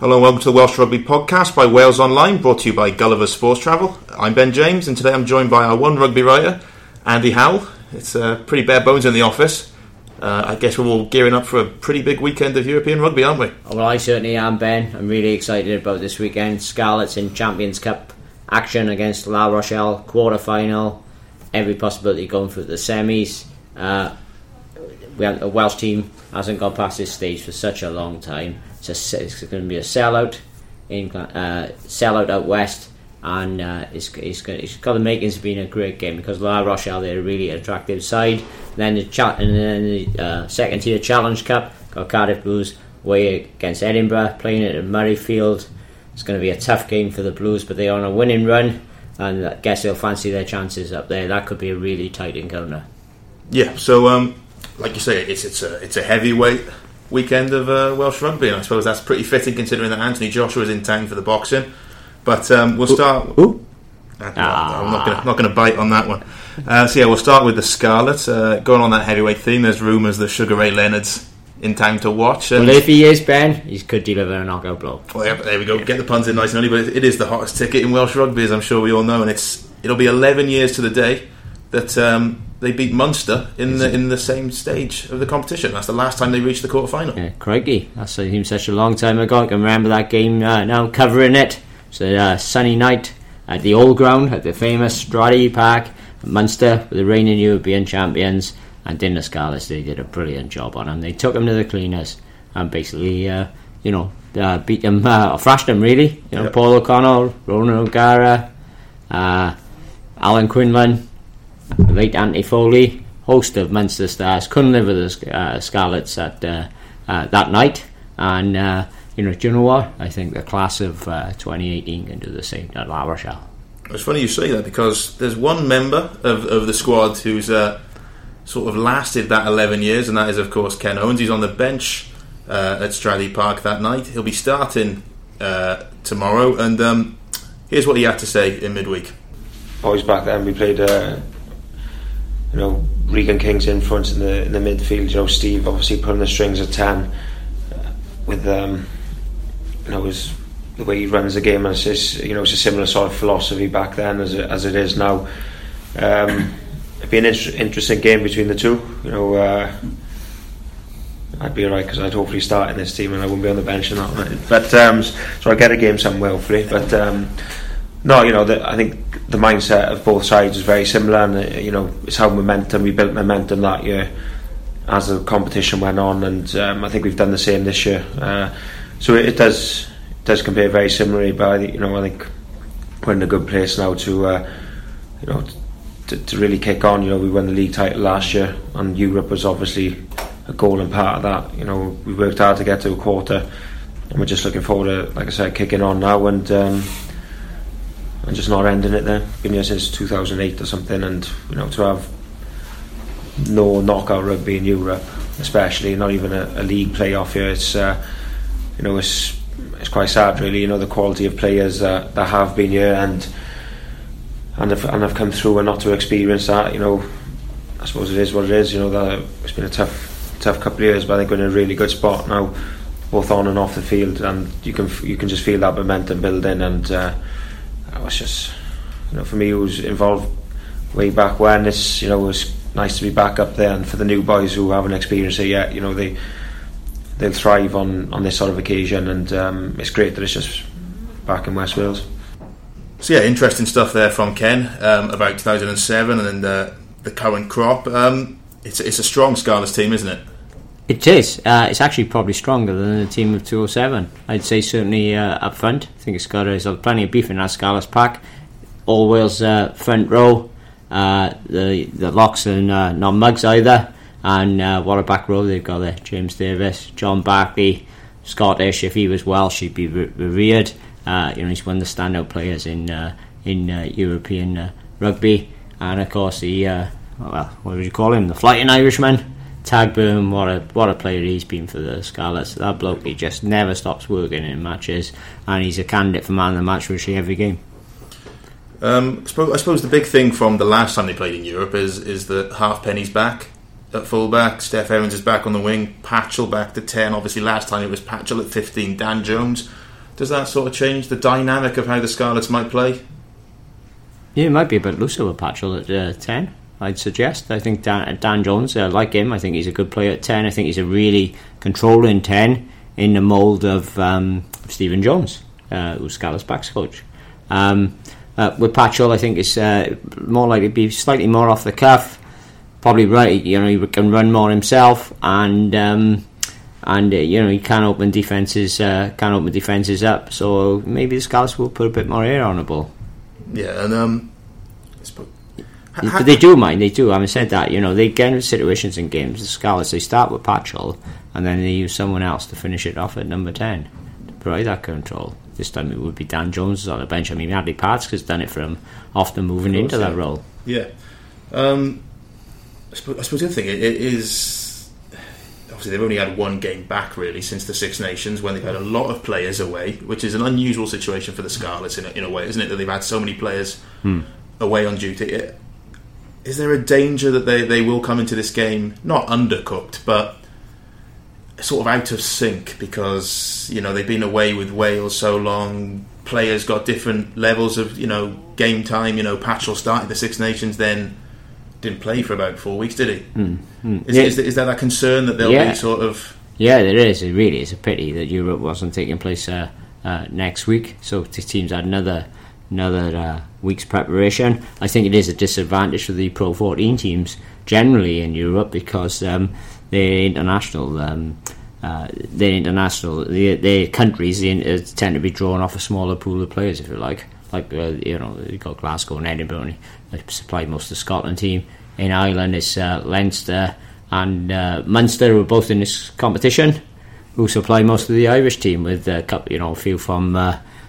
Hello and welcome to the Welsh Rugby Podcast by Wales Online, brought to you by Gulliver Sports Travel. I'm Ben James, and today I'm joined by our one rugby writer, Andy Howell. It's uh, pretty bare bones in the office. Uh, I guess we're all gearing up for a pretty big weekend of European rugby, aren't we? Well, I certainly am, Ben. I'm really excited about this weekend. Scarlets in Champions Cup action against La Rochelle, quarter final, every possibility going through the semis. Uh, we have, a Welsh team hasn't gone past this stage for such a long time. It's, a, it's going to be a sellout in uh, sellout out west, and uh, it's, it's, got, it's got the makings of being a great game because La Rochelle they're a really attractive side. Then the cha- and then the uh, second tier Challenge Cup got Cardiff Blues away against Edinburgh, playing it at Murrayfield. It's going to be a tough game for the Blues, but they're on a winning run, and I guess they'll fancy their chances up there. That could be a really tight encounter. Yeah. So, um, like you say, it's it's a it's a heavyweight weekend of uh, Welsh rugby, and I suppose that's pretty fitting considering that Anthony Joshua is in town for the boxing. But um, we'll start. Ooh. Uh, I'm not going not going to bite on that one. Uh, so yeah, we'll start with the Scarlets. Uh, going on that heavyweight theme, there's rumours that Sugar Ray Leonard's in time to watch. And Well, if he is Ben, he could deliver a knockout blow. well, yeah, there we go. Get the puns in nice and early, but it is the hottest ticket in Welsh rugby, as I'm sure we all know, and it's it'll be 11 years to the day that um, they beat Munster in the in the same stage of the competition. That's the last time they reached the quarter final. Yeah, crikey, that seems such a long time ago. I can remember that game uh, now covering it. It's a uh, sunny night at the Old Ground at the famous Stradey Park, Munster, the reigning European champions. And Dinner Scarlets, they did a brilliant job on them. They took them to the cleaners and basically, uh, you know, uh, beat them, uh, or thrashed them really. You know, Yep. Paul O'Connell, Ronan O'Gara, uh, Alan Quinlan, the late Anthony Foley, host of Munster stars, couldn't live with the uh, Scarlets at uh, uh, that night. And uh, you know, do you know what? I think the class of uh, 2018 can do the same at La Rochelle. It's funny you say that because there's one member of, of the squad who's uh, sort of lasted that 11 years, and that is, of course, Ken Owens. He's on the bench uh, at Stradey Park that night. He'll be starting uh, tomorrow, and um, here's what he had to say in midweek. boys back then we played uh, you know Regan King's influence in the in the midfield you know Steve obviously pulling the strings at 10 uh, with um, you know his the way he runs the game and it's just, you know it's a similar sort of philosophy back then as it, as it is now. Um, it'd be an inter- interesting game between the two you know uh, I'd be alright because I'd hopefully start in this team and I wouldn't be on the bench and that but um, so I'd get a game somewhere hopefully but um, no, you know, the, I think the mindset of both sides is very similar, and uh, you know, it's how momentum we built momentum that year as the competition went on, and um, I think we've done the same this year. Uh, so it, it does it does compare very similarly, but I think, you know, I think we're in a good place now to uh, you know to, to really kick on. You know, we won the league title last year, and Europe was obviously a goal and part of that. You know, we worked hard to get to a quarter, and we're just looking forward to, like I said, kicking on now and. Um, and just not ending it there. Been here since 2008 or something, and you know to have no knockout rugby in Europe, especially not even a, a league playoff here. It's uh, you know it's it's quite sad, really. You know the quality of players that, that have been here and and have, and have come through and not to experience that. You know, I suppose it is what it is. You know that it's been a tough tough couple of years, but I think we're in a really good spot now, both on and off the field, and you can you can just feel that momentum building and. Uh, it was just, you know, for me, who was involved way back when. It's, you know, it was nice to be back up there, and for the new boys who haven't experienced it yet, you know, they they'll thrive on on this sort of occasion, and um, it's great that it's just back in West Wales. So yeah, interesting stuff there from Ken um, about 2007 and uh, the current crop. Um, it's, it's a strong Scarlets team, isn't it? It is. Uh, it's actually probably stronger than the team of 207. I'd say certainly uh, up front. I think it's got there's plenty of beef in that Scarlets pack. All Wales uh, front row. Uh, the the locks and uh, not mugs either. And uh, what a back row they've got there. James Davies, John Barclay, Scottish. If he was Welsh, he'd be re- revered. Uh, you know, he's one of the standout players in uh, in uh, European uh, rugby. And of course, the uh, well, what would you call him? The flying Irishman. Tadhg Beirne, what a what a player he's been for the Scarlets. That bloke he just never stops working in matches, and he's a candidate for man of the match virtually every game. Um, I suppose, the big thing from the last time they played in Europe is is that Halfpenny's back at fullback, Steph Evans is back on the wing, Patchell back to ten. Obviously, last time it was Patchell at fifteen, Dan Jones does that sort of change the dynamic of how the Scarlets might play? Yeah, it might be a bit looser with Patchell at uh, 10, I'd suggest. I think Dan, Dan Jones, I like him. I think he's a good player at 10. I think he's a really controlling 10 in the mould of um, Stephen Jones, uh, who's Scarlets backs coach. Um, uh, with Patchell, I think it's uh, more likely to be slightly more off the cuff. Probably right, you know, he can run more himself, and um, and uh, you know he can open defenses, uh, can open defenses up. So maybe the Scarlets will put a bit more air on the ball. Yeah, and um, but they do mind. They do. Having said that, you know they get into situations in games. The Scarlets they start with Patchell, and then they use someone else to finish it off at number ten to provide that control. This time it would be Dan Jones on the bench. I mean, Hadleigh Parkes has done it for from often moving course, into yeah. that role. Yeah. Um, I, suppose, I suppose the other thing it, it is obviously they've only had one game back really since the Six Nations when they've had a lot of players away, which is an unusual situation for the Scarlets in a, in a way, isn't it? That they've had so many players hmm. away on duty. It, is there a danger that they, they will come into this game not undercooked, but sort of out of sync because you know they've been away with Wales so long. Players got different levels of you know game time. You know, Patchell started the Six Nations, then didn't play for about four weeks, did he? Mm, mm. Is, yeah. is, is, there that concern that they'll yeah. be sort of? Yeah, there is. It really is a pity that Europe wasn't taking place uh, uh, next week. So the teams had another another uh, week's preparation. I think it is a disadvantage for the Pro 14 teams generally in Europe because um, they're international. Um, uh, they're international. The the countries uh, tend to be drawn off a smaller pool of players, if you like. Like uh, you know, you've got Glasgow and Edinburgh. They supply most of the Scotland team. In Ireland, it's uh, Leinster and uh, Munster, who are both in this competition, who supply most of the Irish team with a couple, you know, a few from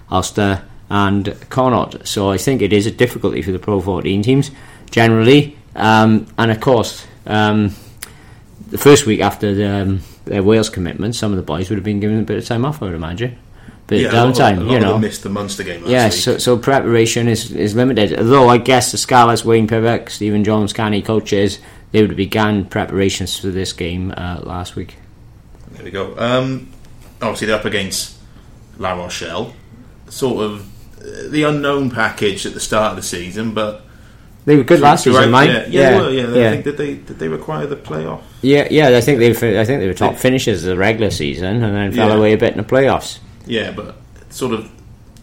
Ulster and Connacht. So I think it is a difficulty for the Pro 14 teams generally. Um, and of course, um, the first week after the, um, their Wales commitment, some of the boys would have been given a bit of time off, I would imagine. Bit yeah, of downtime, a lot, a lot you know. missed the Munster game. yeah, week. so, so preparation is, is limited. Although I guess the Scarlets, Wayne Pivac, Stephen Jones, Canny coaches, they would have began preparations for this game uh, last week. There we go. Um, obviously, they're up against La Rochelle. Sort of the unknown package at the start of the season, but they were good last season, right, Yeah, yeah, yeah, well, yeah. yeah. I think did they did they require the playoff? Yeah, yeah. I think they I think they were top finishers of the regular season, and then fell yeah. away a bit in the playoffs. Yeah, but sort of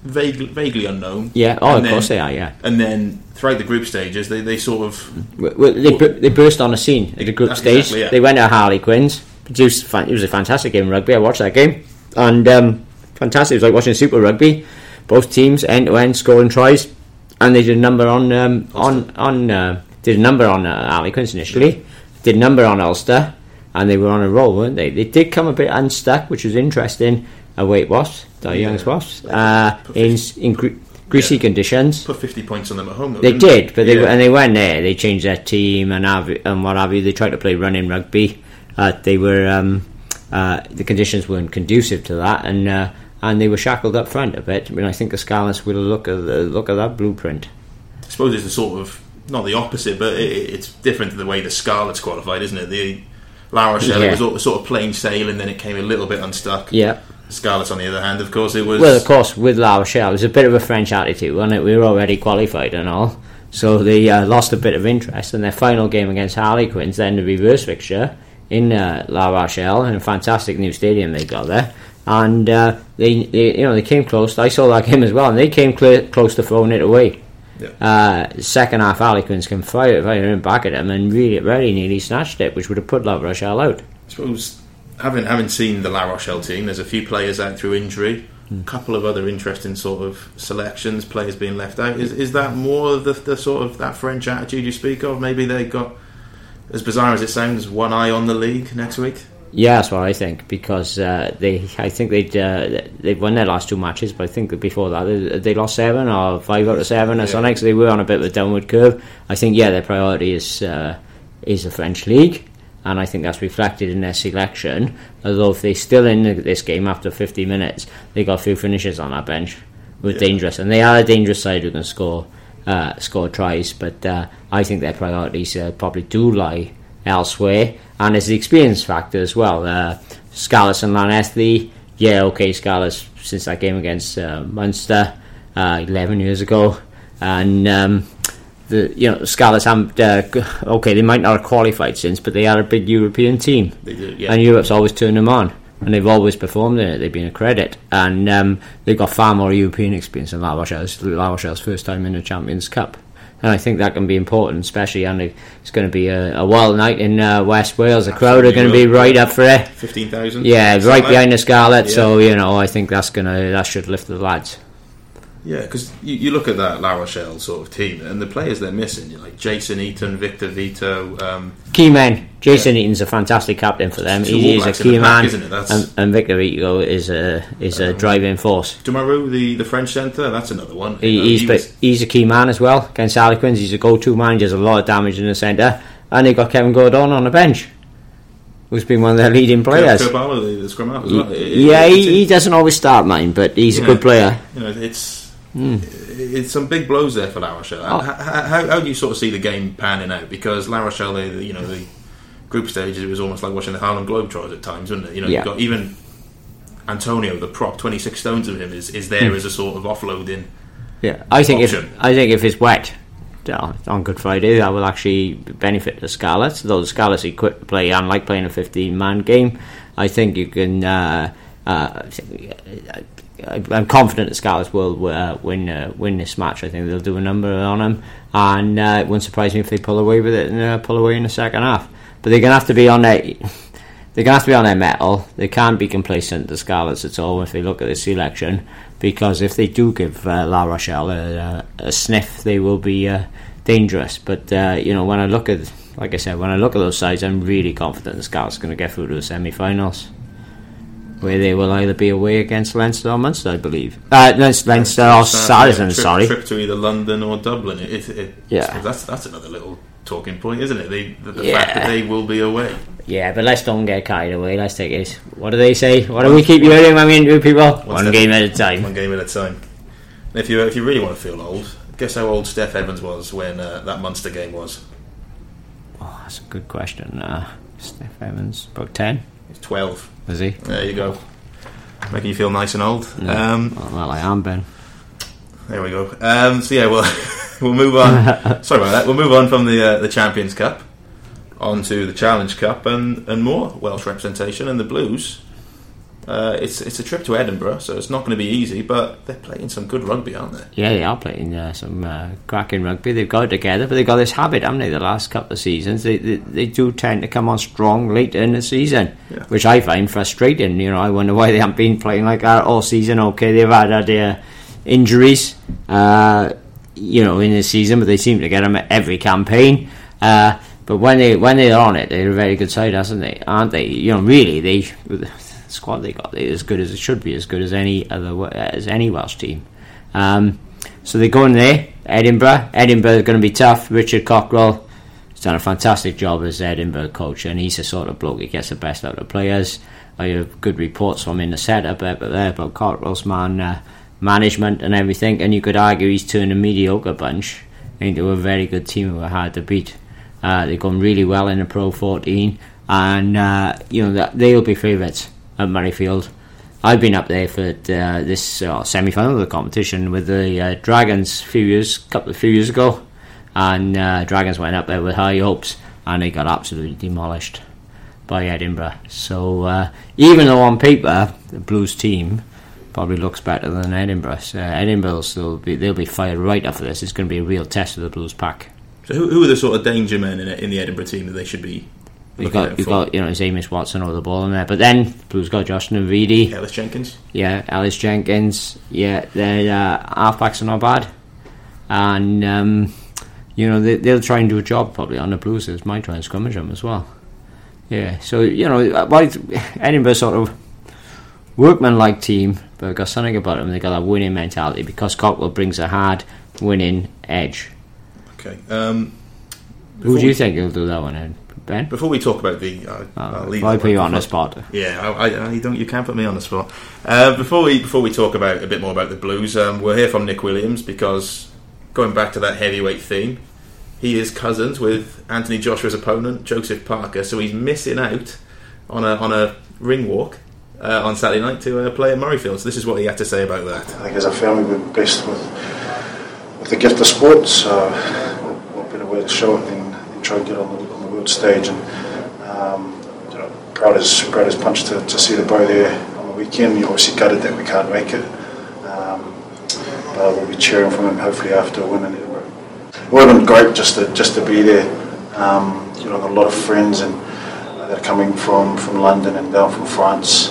vaguely, vaguely unknown. Yeah, oh, and of then, course they are. Yeah, and then throughout the group stages, they, they sort of well, they, they burst on the scene at the group stage. Exactly, yeah. They went to Harlequins. Produced, it was a fantastic game of rugby. I watched that game, and um, fantastic. It was like watching Super Rugby both teams end to end scoring tries, and they did a number on um, on on uh, did a number on uh, Harlequins initially, did a number on Ulster, and they were on a roll, weren't they? They did come a bit unstuck, which was interesting. Away it was, the yeah. young Wasps, uh, in in gr- greasy yeah. conditions. Put fifty points on them at home. Though, they did, but they yeah. and they went there. They changed their team and have, and what have you. They tried to play running rugby. Uh, they were um, uh, the conditions weren't conducive to that, and uh, and they were shackled up front a bit. I mean, I think the Scarlets will look at the, look at that blueprint. I suppose it's the sort of not the opposite, but it, it's different to the way the Scarlets qualified, isn't it? The La Rochelle yeah. was sort of plain sailing, and then it came a little bit unstuck. Yeah. Scarlets, on the other hand, of course, it was. Well, of course, with La Rochelle, it was a bit of a French attitude, wasn't it? We were already qualified and all, so they uh, lost a bit of interest. And their final game against Harlequins, then the reverse fixture in uh, La Rochelle, and a fantastic new stadium they got there and uh, they, they, you know, they came close. I saw that game as well, and they came cl- close to throwing it away. Yeah. Uh, second half, Harlequins can fire, firing back at them and really, very nearly snatched it, which would have put La Rochelle out. I suppose having having seen the La Rochelle team, there's a few players out through injury. A couple of other interesting sort of selections, players being left out. Is is that more of the, the sort of that French attitude you speak of? Maybe they got, as bizarre as it sounds, one eye on the league next week. Yeah, that's what I think because uh, they, I think they'd uh, they've won their last two matches, but I think before that they, they lost seven or five out of seven or yeah. something. So they were on a bit of a downward curve. I think yeah, their priority is uh, is the French league, and I think that's reflected in their selection. Although if they're still in this game after 50 minutes, they got a few finishes on that bench, who yeah. dangerous, and they are a dangerous side who can score uh, score tries. But uh, I think their priorities uh, probably do lie elsewhere, and there's the experience factor as well. Uh, Scarlett and Llanelli, yeah, okay, Scarlett's since that game against uh, Munster uh, 11 years ago, and um, the you know Scarlets haven't uh, okay they might not have qualified since, but they are a big European team, do, yeah. and Europe's always turned them on. And they've always performed in it. They've been a credit, and um, they've got far more European experience than La Rochelle's. La Rochelle's first time in the Champions Cup, and I think that can be important, especially on the, it's going to be a, a wild night in uh, West Wales. The crowd are going to be right up for it. Fifteen thousand. Yeah, right behind the Scarlet. Yeah. So you know, I think that's gonna that should lift the lads. Yeah, because you, you look at that La Rochelle sort of team, and the players they're missing, you're like Jason Eaton, Victor Vito. Um, Key men. Jason Eaton's a fantastic captain for them. He is a key pack, man, isn't it? That's- and, and Victor Vito is a is a driving force. Doumayrou, the, the French centre, that's another one. He, know, he's he was- he's a key man as well against Harlequins. He's a go-to man. He does a lot of damage in the centre, and they got Kevin Gourdon on the bench, who's been one of their leading players. The, the scrum half as well. It- it- yeah, it's- he, he doesn't always start mine, but he's a Yeah. good player. You know, it's it's some big blows there for La Rochelle. Oh. How, how, how do you sort of see the game panning out? Because La Rochelle, they, you know, the group stages, it was almost like watching the Harlem Globetrotters at times, wasn't it? You know, Yeah. you've got Uini Atonio, the prop, twenty six stones of him is, is there as a sort of offloading. Yeah, I think if I think if it's wet uh, on Good Friday, that will actually benefit the Scarlets. Though the Scarlets play and like playing a fifteen-man game, I think you can. Uh, uh, I'm confident the Scarlets will uh, win uh, win this match. I think they'll do a number on them, and uh, it wouldn't surprise me if they pull away with it and uh, pull away in the second half. But they're gonna have to be on their they're gonna have to be on their mettle. They can't be complacent, the Scarlets, at all if they look at this selection, because if they do give uh, La Rochelle a, a, sniff, they will be dangerous. But you know, when I look at, like I said, when I look at those sides, I'm really confident the Scarlets are going to get through to the semi-finals, where they will either be away against Leinster or Munster, I believe. Uh, Leinster, Leinster or Saracens, yeah, sorry. Trip to either London or Dublin. It, it, it, yeah, that's that's another little talking point, isn't it? They, the, the yeah. fact that they will be away. Yeah, but let's don't get carried away. Let's take it. What do they say? What do we keep hearing when we interview people? One game at a time. One game at a time. If you if you really want to feel old, guess how old Steph Evans was when uh, that Munster game was. Oh, that's a good question. Uh, Steph Evans, about ten. 12. Is he? There you go. Making you feel nice and old. Yeah. Um, well, I am, Ben. There we go. Um, so, yeah, we'll, we'll move on. Sorry about that. We'll move on from the, uh, the Champions Cup onto the Challenge Cup and, and more Welsh representation and the Blues uh, it's it's a trip to Edinburgh, so it's not going to be easy, but they're playing some good rugby, aren't they? Yeah, they are playing uh, some uh, cracking rugby. They've got it together, but they've got this habit, haven't they, the last couple of seasons? They, they, they do tend to come on strong late in the season, Yeah. which I find frustrating. You know, I wonder why they haven't been playing like that all season. Okay, they've had uh, their injuries, uh, you know, in the season, but they seem to get them at every campaign. Uh, but when they when they're on it, they're a very good side, aren't they? Aren't they? You know, really, they the squad they got they're as good as it should be, as good as any other as any Welsh team. Um, so they're going there, Edinburgh. Edinburgh is going to be tough. Richard Cockerill has done a fantastic job as Edinburgh coach, and he's the sort of bloke that gets the best out of players. I have good reports from in the setup uh, there about Cockerill's man uh, management and everything, and you could argue he's turned a mediocre bunch into a very good team who are hard to beat. Uh, they've gone really well in the Pro 14, and uh, you know they'll be favourites at Murrayfield. I've been up there for uh, this uh, semi-final of the competition with the uh, Dragons a few years, couple of few years ago, and uh, Dragons went up there with high hopes, and they got absolutely demolished by Edinburgh. So uh, even though on paper the Blues team probably looks better than Edinburgh, so Edinburgh will be they'll be fired right after this. It's going to be a real test of the Blues pack. So who, who are the sort of danger men in, in the Edinburgh team that they should be You've got you've got you know Hamish Watson over the ball in there, but then Blues got Josh Navidi. Ellis Jenkins. Yeah, Ellis Jenkins. Yeah, their uh, halfbacks are not bad, and um, you know they, they'll try and do a job probably on the Blues. They might try and scrimmage them as well. Yeah, so you know, uh, why Edinburgh sort of workman-like team, but got something about them. They got that winning mentality because Cockerill brings a hard winning edge. Okay. Um, Who do you think will do that one, Ed? Ben? Before we talk about the, uh, Uh, I'll I put you one on the spot. Yeah, I, I, I don't. You can't put me on the spot. Uh, before we before we talk about a bit more about the Blues, um, we'll hear from Nick Williams because going back to that heavyweight theme, he is cousins with Anthony Joshua's opponent Joseph Parker, so he's missing out on a on a ring walk uh, on Saturday night to uh, play at Murrayfield. So this is what he had to say about that. I think as a family we're blessed with, with the gift of sport, so what better way to show it than, than try and get on the, world stage. And um, you know, proud as proud as punch to, to see the bow there on the weekend. You're obviously gutted that we can't make it, um, but we'll be cheering for him hopefully after a win in Edinburgh. It would have been great just to just to be there. Um, you know, I've got a lot of friends and uh, that are coming from, from London and down from France.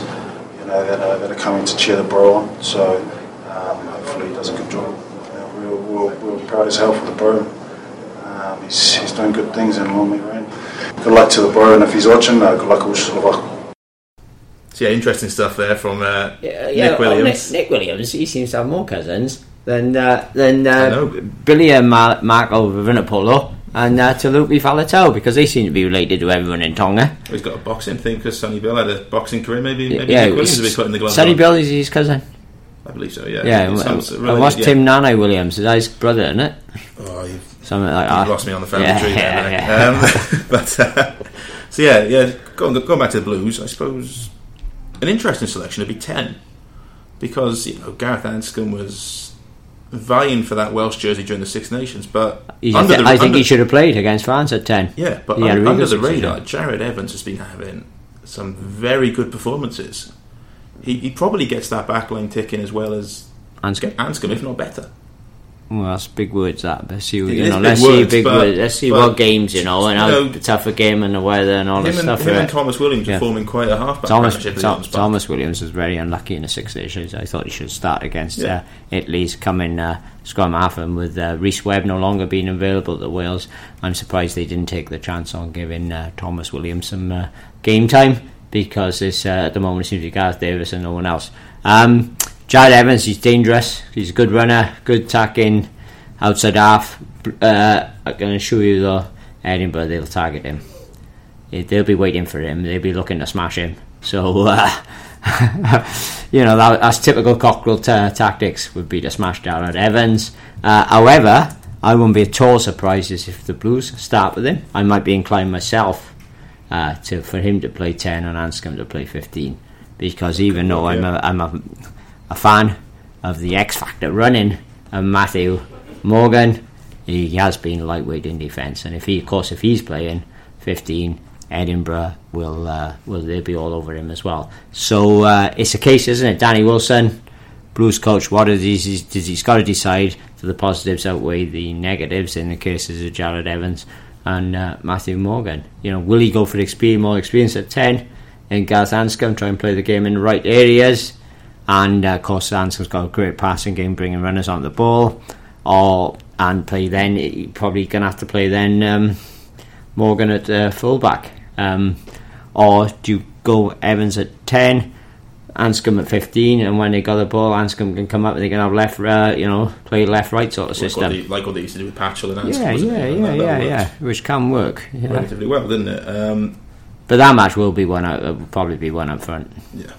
You know, that are, that are coming to cheer the bro on. So um, hopefully he does a good job. You know, we're, we're, we're proud as hell for the bro. Um, he's, he's doing good things in Long Rain. Good luck to the bro, and if he's watching, uh, good luck to Slovak. So yeah, interesting stuff there from uh, Yeah, yeah, Nick oh, Williams. Nick, Nick Williams, he seems to have more cousins than uh, than uh. Billy and Mar- Marco Vunipola and uh, Taulupe Faletau because they seem to be related to everyone in Tonga. He's got a boxing thing because Sonny Bill had a boxing career. Maybe maybe yeah, Nick Williams will be putting the gloves Sonny on. Bill is his cousin. I believe so. Yeah. Yeah, It and, sounds and really- what's yeah. Tim Nanai-Williams? Is that his brother, isn't it? Oh, you've Something like You that. lost me on the family Yeah, tree there. yeah, mate. Um, but uh, so yeah, yeah. Going, going back to the Blues, I suppose an interesting selection would be ten because you know Gareth Anscombe was vying for that Welsh jersey during the Six Nations, but He's- under the, I think under- he should have played against France at 10. Yeah, but He had a un- under the radar, Jarrod Evans has been having some very good performances. He, he probably gets that backline ticking as well as Anscombe. Anscombe, if not better. Well, that's big words. That but see, you know, let's words, see big but- words. Let's see but, what games you know, and you how know, tough a game and the weather and all and, stuff. him uh, and Tomos Williams yeah. are forming quite a halfback Thomas, partnership. at the Tho- Arms Park. Tomos Williams was very unlucky in the Six Nations. I thought he should start against Yeah. uh, Italy's coming uh, scrum half, and with uh, Rhys Webb no longer being available to Wales, I'm surprised they didn't take the chance on giving uh, Tomos Williams some uh, game time because it's, uh, at the moment it seems to be Gareth Davies and no one else. Um, Jarrod Evans, he's dangerous. He's a good runner, good attacking outside half. Uh, I can assure you though, Edinburgh they'll target him. They'll be waiting for him. They'll be looking to smash him. So, uh, you know, that, that's typical Cockerill ta tactics would be to smash Jarrod Evans. Uh, however, I wouldn't be at all surprised if the Blues start with him. I might be inclined myself uh, to for him to play 10 and Anscombe to play 15. Because even though I'm, a, I'm a, a fan of the X Factor running and Matthew Morgan, he has been lightweight in defence. And if he, of course, if he's playing 15, Edinburgh will uh, will they be all over him as well. So uh, it's a case, isn't it? Danny Wilson, Blues coach. What is he? He's, he's got to decide that the positives outweigh the negatives in the cases of Jarrod Evans and uh, Matthew Morgan. You know, will he go for experience, more experience at ten? And Gareth Anscombe try and play the game in the right areas. And uh, of course, Anscombe's got a great passing game, bringing runners on the ball. Or and play then. he Probably to have to play then. Um, Morgan at uh, fullback? Um, or do you go Evans at 10, Anscombe at 15, and when they got the ball, Anscombe can come up and they can have left, uh, you know, play left right sort of like, what system? they, like what they used to do with Patchell and Anscombe. Yeah, yeah, it? Yeah, that- yeah, yeah, which can work. Yeah. Relatively well, didn't it? Um, But that match will be one out, uh, will probably be one up front. Yeah.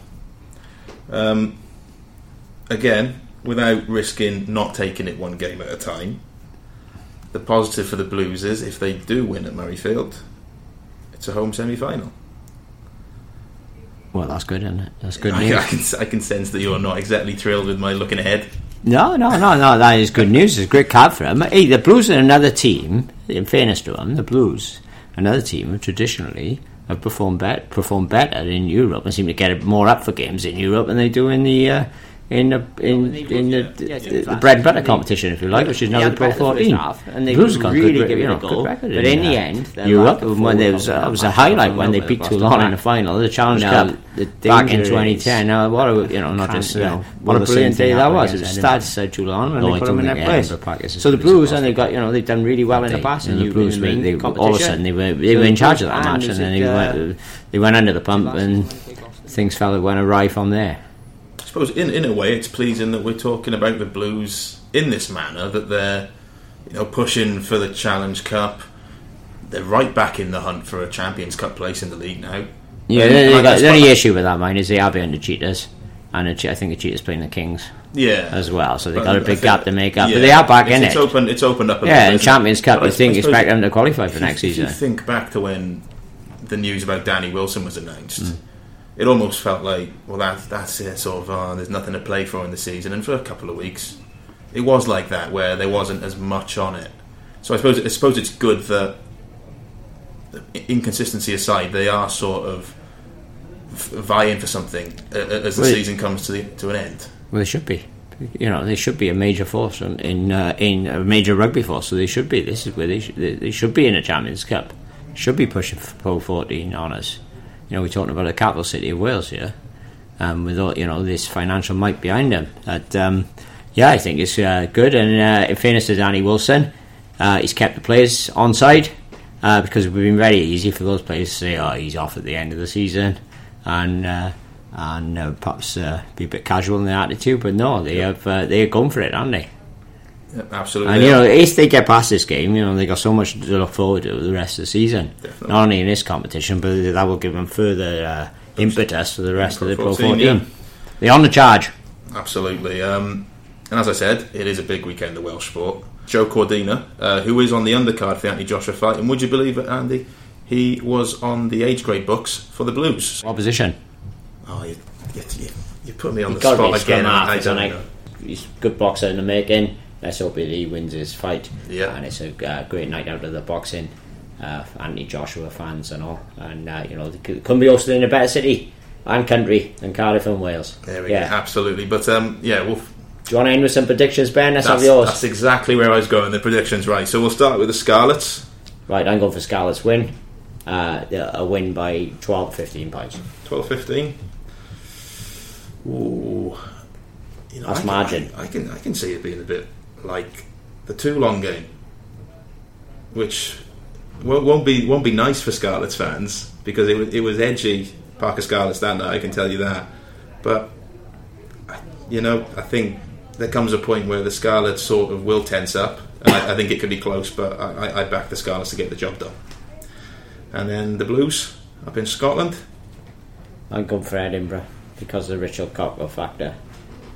Um, again, without risking not taking it one game at a time, the positive for the Blues is if they do win at Murrayfield, it's a home semi final. Well, that's good, isn't it? That's good I, news. I, can, I can sense that you're not exactly thrilled with my looking ahead. No, no, no, no. That is good news. It's a great card for them. Hey, the Blues are another team. In fairness to them, the Blues, another team traditionally have performed performed better in Europe and seem to get more up for games in Europe than they do in the uh, in the in, in the, the, the bread and butter competition, if you like, which is now the Pro 14. and they Blues have got really good, give you it know, a go. good record But in, in the uh, end, like a when there was that was a highlight when they beat Toulon in the final, the Challenge Now, Cup the back in 2010. Now, what a you know, not just you uh, know, what a will the same brilliant day that was. It started said Toulon and they put them in their think place. Edinburgh Park is as So the Blues, and they got you know they've done really well in the past. and the Blues Blues, win they, they, all of a sudden they were they were in charge of that match, and then they uh, went they went under the pump and things fell went awry from there. Suppose in, in a way it's pleasing that we're talking about the Blues in this manner, that they're you know pushing for the Challenge Cup. They're right back in the hunt for a Champions Cup place in the league now. Yeah, And- and they the suppose- only issue with that mine is they are behind the Cheetahs, and the, I think the Cheetahs playing the Kings yeah, as well, so they But got a big gap to make up. yeah, but they are back it's, in it's it. Open, it's opened up. A yeah, bit, in isn't it? Champions Cup, you I- think expect them to qualify for next you, if you season. think back to when the news about Danny Wilson was announced, mm. It almost felt like, well, that, that's it, sort of, oh, there's nothing to play for in the season. And for a couple of weeks, it was like that, where there wasn't as much on it. So I suppose, I suppose it's good that, inconsistency aside, they are sort of vying for something as the season comes to, the, to an end. Well, they should be. You know, they should be a major force in in, uh, in a major rugby force. So they should be. This is where they should, they should be in a Champions Cup. Should be pushing for Pro 14 honours you know, we're talking about the capital city of Wales here, um, with all, you know this financial might behind them. But um, yeah, I think it's uh, good. And uh, in fairness to Danny Wilson, uh, he's kept the players on side uh, because it would have been very easy for those players to say, "Oh, he's off at the end of the season," and uh, and uh, perhaps be a bit casual in their attitude. But no, they have they have gone for it, haven't they? Absolutely. And you know, if they get past this game, you know, they got so much to look forward to the rest of the season. Definitely. Not only in this competition, but that will give them further uh, impetus for the rest of the Pro 14. Yeah. They're on the charge. Absolutely. Um, and as I said, it is a big weekend of Welsh sport. Joe Cordina, uh, who is on the undercard for the Anthony Joshua fight, and would you believe it, Andy? He was on the age grade books for the Blues. Opposition. Oh, you, you, you put me on the spot again. I, don't know. He's a good boxer in the making let's hope he wins his fight. Yeah. And it's a uh, great night out of the boxing. Uh, Anthony Joshua fans and all, and uh, you know, couldn't be hosted in a better city and country than Cardiff and Wales. There we yeah. go, absolutely. But um, yeah, we'll. Do you want to end with some predictions, Ben? Let's that's, have yours. That's exactly where I was going. The predictions, right? So we'll start with the Scarlets. Right, I'm going for Scarlets win. Uh, a win by 12, 15 points. 12, 15. Ooh, you know, that's I margin. I, I, can I can see it being a bit like the Toulon game, which won't be won't be nice for Scarlets fans because it was it was edgy Parker Scarlets that night. I can tell you that, but you know I think there comes a point where the Scarlets sort of will tense up, I, I think it could be close. But I, I back the Scarlets to get the job done. And then the Blues up in Scotland. I'm going for Edinburgh because of the Richard Cockerill factor.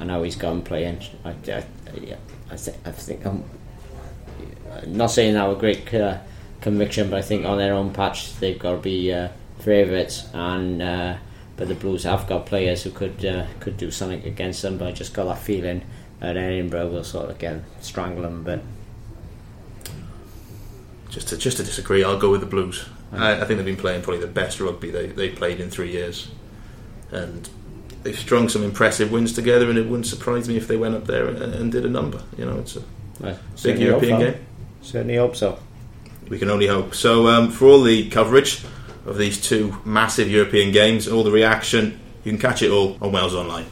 I know he's gone playing. I, I, I think I think I'm not saying that with great uh, conviction, but I think on their own patch they've got to be uh, favourites, and uh, but the Blues have got players who could uh, could do something against them. But I just got that feeling that Edinburgh will sort of again strangle them. But just to just to disagree, I'll go with the Blues. I, I think they've been playing probably the best rugby they they played in three years, and they've strung some impressive wins together, and it wouldn't surprise me if they went up there and, and did a number. You know, it's a right. big European game. Certainly hope so. We can only hope. So, um, for all the coverage of these two massive European games, all the reaction, you can catch it all on Wales Online.